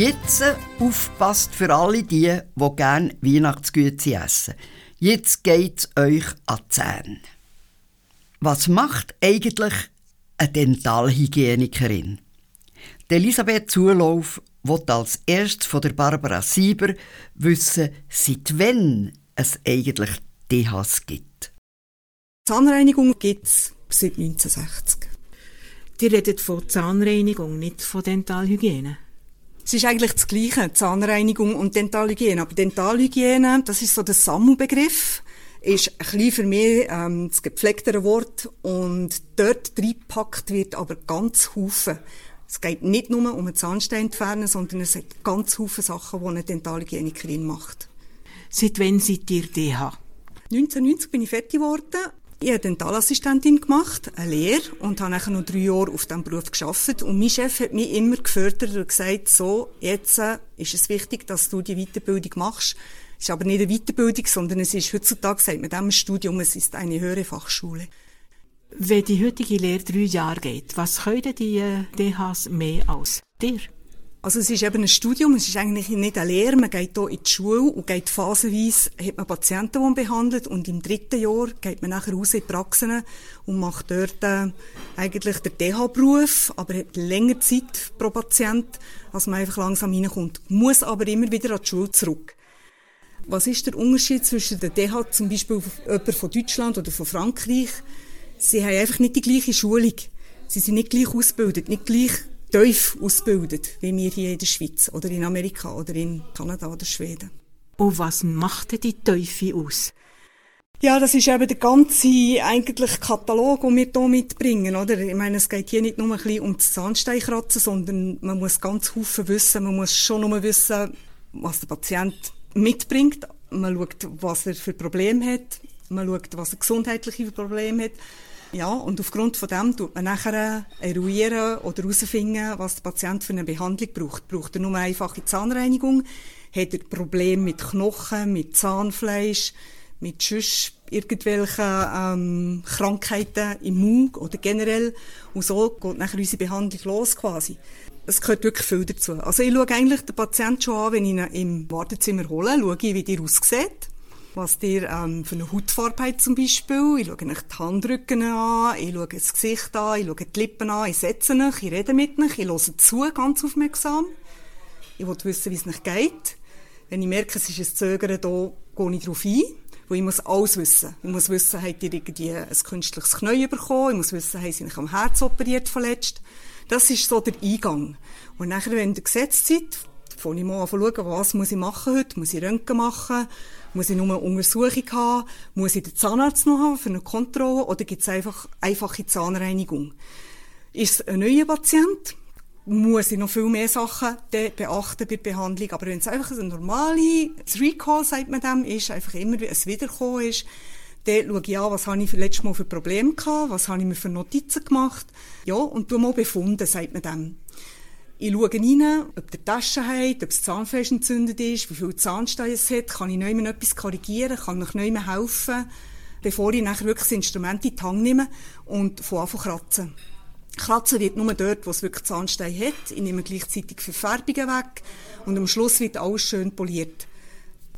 Jetzt aufpasst für alle die, die gerne Weihnachtsgüte essen. Jetzt geht's euch an die Zähne. Was macht eigentlich eine Dentalhygienikerin? Elisabeth Zulauf wird als erstes von der Barbara Sieber wissen, seit wann es eigentlich DHs gibt. Zahnreinigung gibt es seit 1960. Die redet von Zahnreinigung, nicht von Dentalhygiene. Es ist eigentlich das Gleiche, Zahnreinigung und Dentalhygiene. Aber Dentalhygiene, das ist so der Sammelbegriff, ist ein bisschen für mich ähm, das gepflegtere Wort und dort reingepackt wird aber ganz Haufen. Es geht nicht nur um einen Zahnstein entfernen, sondern es sind ganz Haufen Sachen, die eine Dentalhygienikerin macht. Seit wann seid ihr DH? 1990 bin ich fertig geworden. Ich habe Dentalassistentin gemacht, eine Lehre, und habe nachher noch drei Jahre auf diesem Beruf gearbeitet. Und mein Chef hat mich immer gefördert und gesagt, so, jetzt äh, ist es wichtig, dass du die Weiterbildung machst. Es ist aber nicht eine Weiterbildung, sondern es ist heutzutage, sagt man dem Studium, es ist eine höhere Fachschule. Wenn die heutige Lehre drei Jahre geht, was können die äh, DHs mehr als dir? Also es ist eben ein Studium, es ist eigentlich nicht eine Lehre, man geht hier in die Schule und geht phasenweise, hat man Patienten, die man behandelt und im dritten Jahr geht man nachher raus in die Praxen und macht dort äh, eigentlich den DH-Beruf, aber hat länger Zeit pro Patient, als man einfach langsam reinkommt. Muss aber immer wieder an die Schule zurück. Was ist der Unterschied zwischen der DH zum Beispiel jemand von Deutschland oder von Frankreich? Sie haben einfach nicht die gleiche Schulung. Sie sind nicht gleich ausgebildet, nicht gleich tief ausbildet, wie wir hier in der Schweiz oder in Amerika oder in Kanada oder Schweden. Und was macht die Teufel aus? Ja, das ist eben der ganze eigentlich Katalog, den wir hier mitbringen, oder? Ich meine, es geht hier nicht nur ein bisschen um das Zahnsteinkratzen, sondern man muss ganz Haufen wissen. Man muss schon nur wissen, was der Patient mitbringt. Man schaut, was er für Probleme hat. Man schaut, was er gesundheitliche Probleme hat. Ja, und aufgrund von dem tut man nachher eruieren oder herausfinden, was der Patient für eine Behandlung braucht. Braucht er nur eine einfache Zahnreinigung? Hat er Probleme mit Knochen, mit Zahnfleisch, mit sonst irgendwelchen ähm, Krankheiten im Mund oder generell? Und so geht nachher unsere Behandlung los quasi. Es gehört wirklich viel dazu. Also ich schaue eigentlich den Patienten schon an, wenn ich ihn im Wartezimmer hole, schaue ich, wie der aussieht was dir ähm, für eine Hautfarbe hat zum Beispiel. Ich schaue nicht die Handrücken an, ich schaue das Gesicht an, ich schaue die Lippen an, ich setze mich, ich rede mit mich, ich höre zu, ganz aufmerksam. Ich will wissen, wie es nicht geht. Wenn ich merke, es ist ein Zögern da, gehe ich darauf ein. Weil ich muss alles wissen. Ich muss wissen, habt ihr irgendwie ein künstliches Knie bekommen? Ich muss wissen, haben sie sich am Herz operiert verletzt? Das ist so der Eingang. Und nachher, wenn ihr gesetzt seid, fange ich mal an zu schauen, was muss ich machen heute? Muss ich Röntgen machen? Muss ich nur eine Untersuchung haben? Muss ich den Zahnarzt noch haben für eine Kontrolle? Oder gibt es einfach einfache Zahnreinigung? Ist es ein neuer Patient? Muss ich noch viel mehr Sachen beachten bei der Behandlung? Aber wenn es einfach ein normale Recall, sagt man dem, ist, einfach immer ein Wiederkommen ist, dann schaue ich an, was habe ich letztes Mal für Probleme gehabt, was habe ich mir für Notizen gemacht. Ja, und tu mal befunden, sagt man dem. Ich schaue rein, ob der Tasche hat, ob das Zahnfleisch entzündet ist, wie viel Zahnstein es hat, kann ich noch etwas korrigieren, kann ich noch helfen. bevor ich nachher wirklich das Instrument in die Hand nehme und von Anfang kratzen. Kratzen wird nur dort, wo es wirklich Zahnstein hat. Ich nehme gleichzeitig Verfärbungen weg und am Schluss wird alles schön poliert.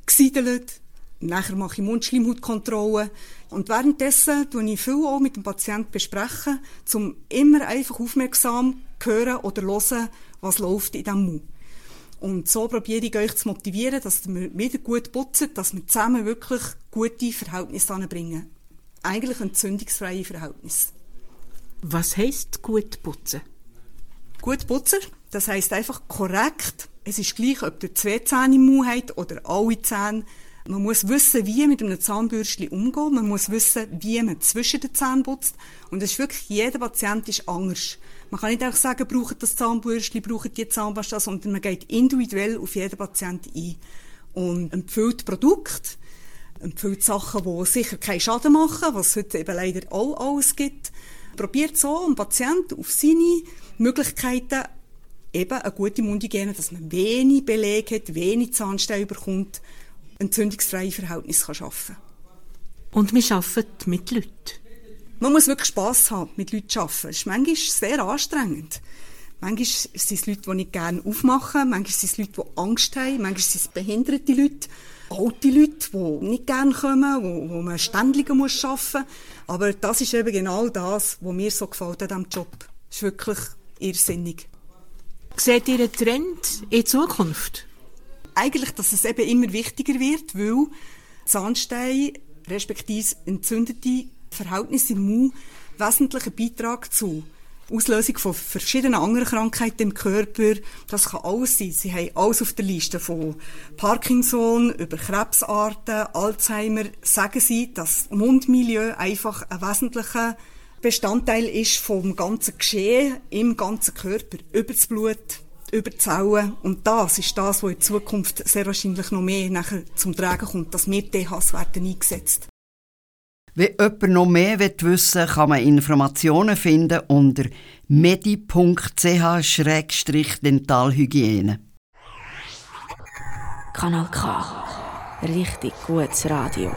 Gesiedelt, nachher mache ich Mundschleimhautkontrolle und währenddessen tue ich viel auch mit dem Patienten besprechen, um immer einfach aufmerksam hören oder hören, was läuft in diesem Mund. Und so probiere ich euch zu motivieren, dass wir wieder gut putzen, dass wir zusammen wirklich gute Verhältnisse anbringen. Eigentlich entzündungsfreie Verhältnisse. Was heisst gut putzen? Gut putzen, das heisst einfach korrekt. Es ist gleich, ob ihr zwei Zähne im Mund habt oder alle Zähne. Man muss wissen, wie mit einem Zahnbürstchen umgehen. Man muss wissen, wie man zwischen den Zähnen putzt. Und es ist wirklich, jeder Patient ist anders. Man kann nicht einfach sagen, braucht das Zahnbürstchen, braucht die Zahnpasta, sondern man geht individuell auf jeden Patienten ein. Und empfiehlt Produkte, empfiehlt Sachen, die sicher keinen Schaden machen, was es heute eben leider auch alles gibt. Probiert so einen Patienten auf seine Möglichkeiten eben eine gute Mundhygiene, dass man wenig Beleg hat, wenig Zahnstein bekommt, entzündungsfreie Verhältnisse kann schaffen. Und wir arbeiten mit Leuten. Man muss wirklich Spass haben, mit Leuten zu arbeiten. Es ist manchmal sehr anstrengend. Manchmal sind es Leute, die nicht gerne aufmachen, manchmal sind es Leute, die Angst haben, manchmal sind es behinderte Leute, alte Leute, die nicht gerne kommen, wo, wo man ständig arbeiten muss. Aber das ist eben genau das, was mir so gefällt an diesem Job. Es ist wirklich irrsinnig. Seht ihr einen Trend in Zukunft? Eigentlich, dass es eben immer wichtiger wird, weil Zahnstein respektive entzündete Verhältnisse im Mund wesentlichen Beitrag zu Auslösung von verschiedenen anderen Krankheiten im Körper. Das kann alles sein. Sie haben alles auf der Liste von Parkinson über Krebsarten, Alzheimer. Sagen Sie, dass Mundmilieu einfach ein wesentlicher Bestandteil ist vom ganzen Geschehen im ganzen Körper, über das Blut, über die Zellen. Und das ist das, was in Zukunft sehr wahrscheinlich noch mehr nachher zum Tragen kommt, dass mehr THs werden eingesetzt. Wenn jemand noch mehr wissen will, kann man Informationen finden unter medi.ch-dentalhygiene. Kanal K. Richtig gutes Radio.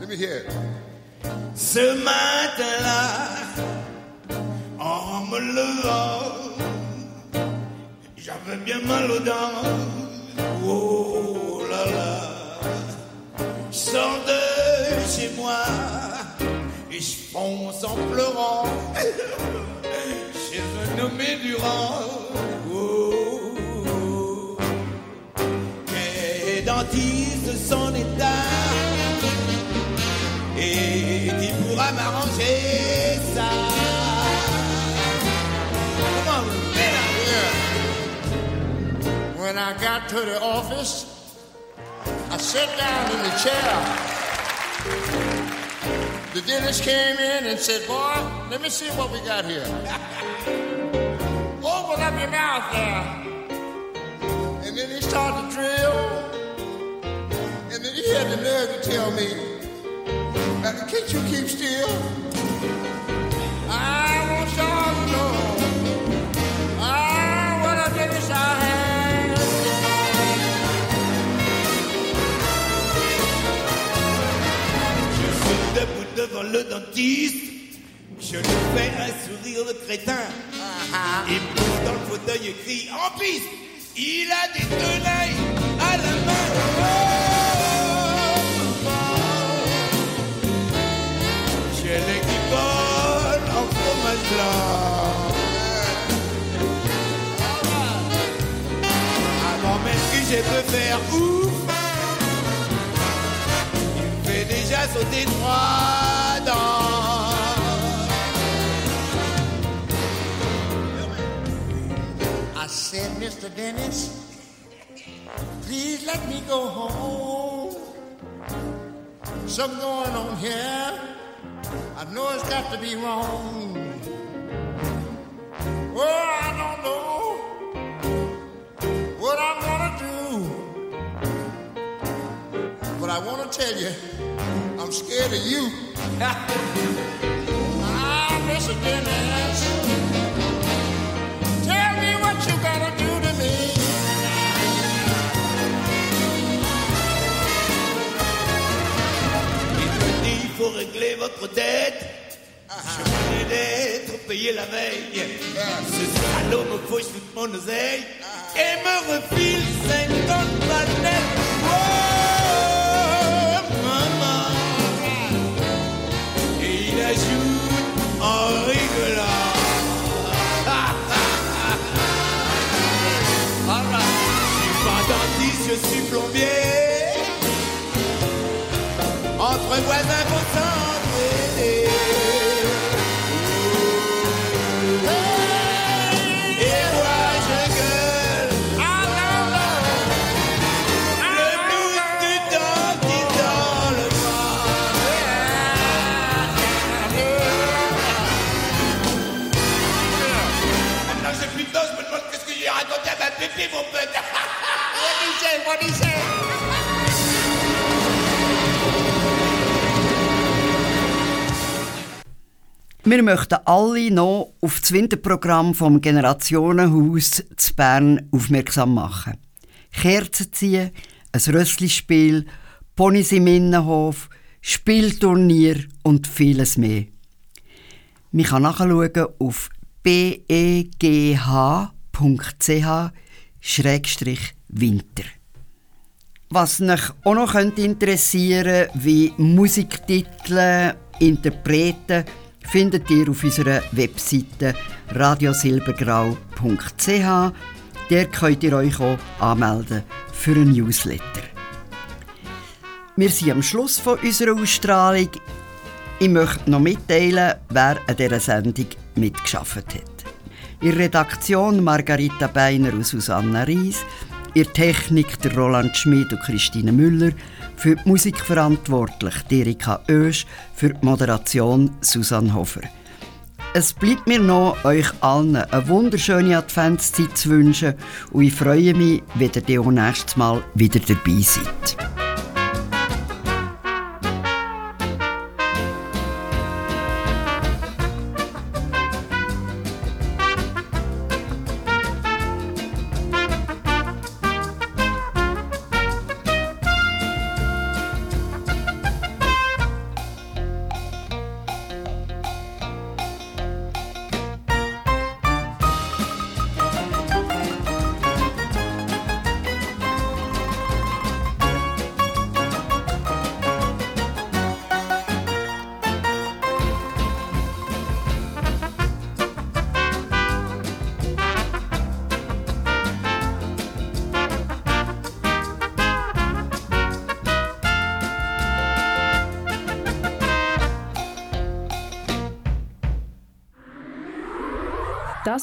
Let me hear it. Ce matin-là, en me levant, j'avais bien mal aux dents. Oh là là, sors de chez moi et je fonce en pleurant chez un nommé Durand. Oh, quel dentiste son état et qui pourra m'arranger I got to the office, I sat down in the chair. The dentist came in and said, Boy, let me see what we got here. Open up your mouth there. And then he started to drill. And then he had the nerve to tell me, can't you keep still? I want y'all to know. Devant le dentiste. Je lui fais un sourire de crétin. Il pousse dans le fauteuil et crie en piste. Il a des tenailles à la main. J'ai les qui en fromage blanc. Avant même que j'ai pu faire ouf, dents. I said, Mr. Dennis, please let me go home. Something going on here. I know it's got to be wrong. Oh, I don't know what I'm gonna do. But I wanna tell you, I'm scared of you. ah, Mr. Dennis, tell me what you gotta do to me. Il me dit, il faut régler votre dette. Uh-huh. Je venais d'être payé la veille. Ce salaud me fauche toute mon oseille uh-huh. et me refile 50 balles suis plombier. Entre voisins, faut s'entraider. Et moi Michel, mon Michel. Wir möchten alle noch auf das Winterprogramm vom Generationenhaus zu Bern aufmerksam machen. Kerzen ziehen, ein Rösslispiel, Ponys im Innenhof, Spielturnier und vieles mehr. Man kann nachschauen auf begh.ch-winter. Was euch auch noch interessieren könnte, wie Musiktitel, Interpreten, findet ihr auf unserer Webseite radiosilbergrau.ch. Der könnt ihr euch auch anmelden für ein Newsletter. Wir sind am Schluss von unserer Ausstrahlung. Ich möchte noch mitteilen, wer an dieser Sendung mitgeschafft hat. In Redaktion Margarita Beiner und Susanna Ries, der Technik der Roland Schmid und Christine Müller, für die Musik verantwortlich Erika Oesch, für die Moderation Susanne Hofer. Es bleibt mir noch, euch allen eine wunderschöne Adventszeit zu wünschen und ich freue mich, wenn ihr auch nächstes Mal wieder dabei seid.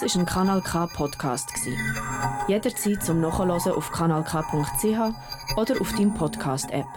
Das ist ein Kanal K Podcast. Jederzeit zum Nachhören auf kanalk.ch oder auf deinem Podcast App.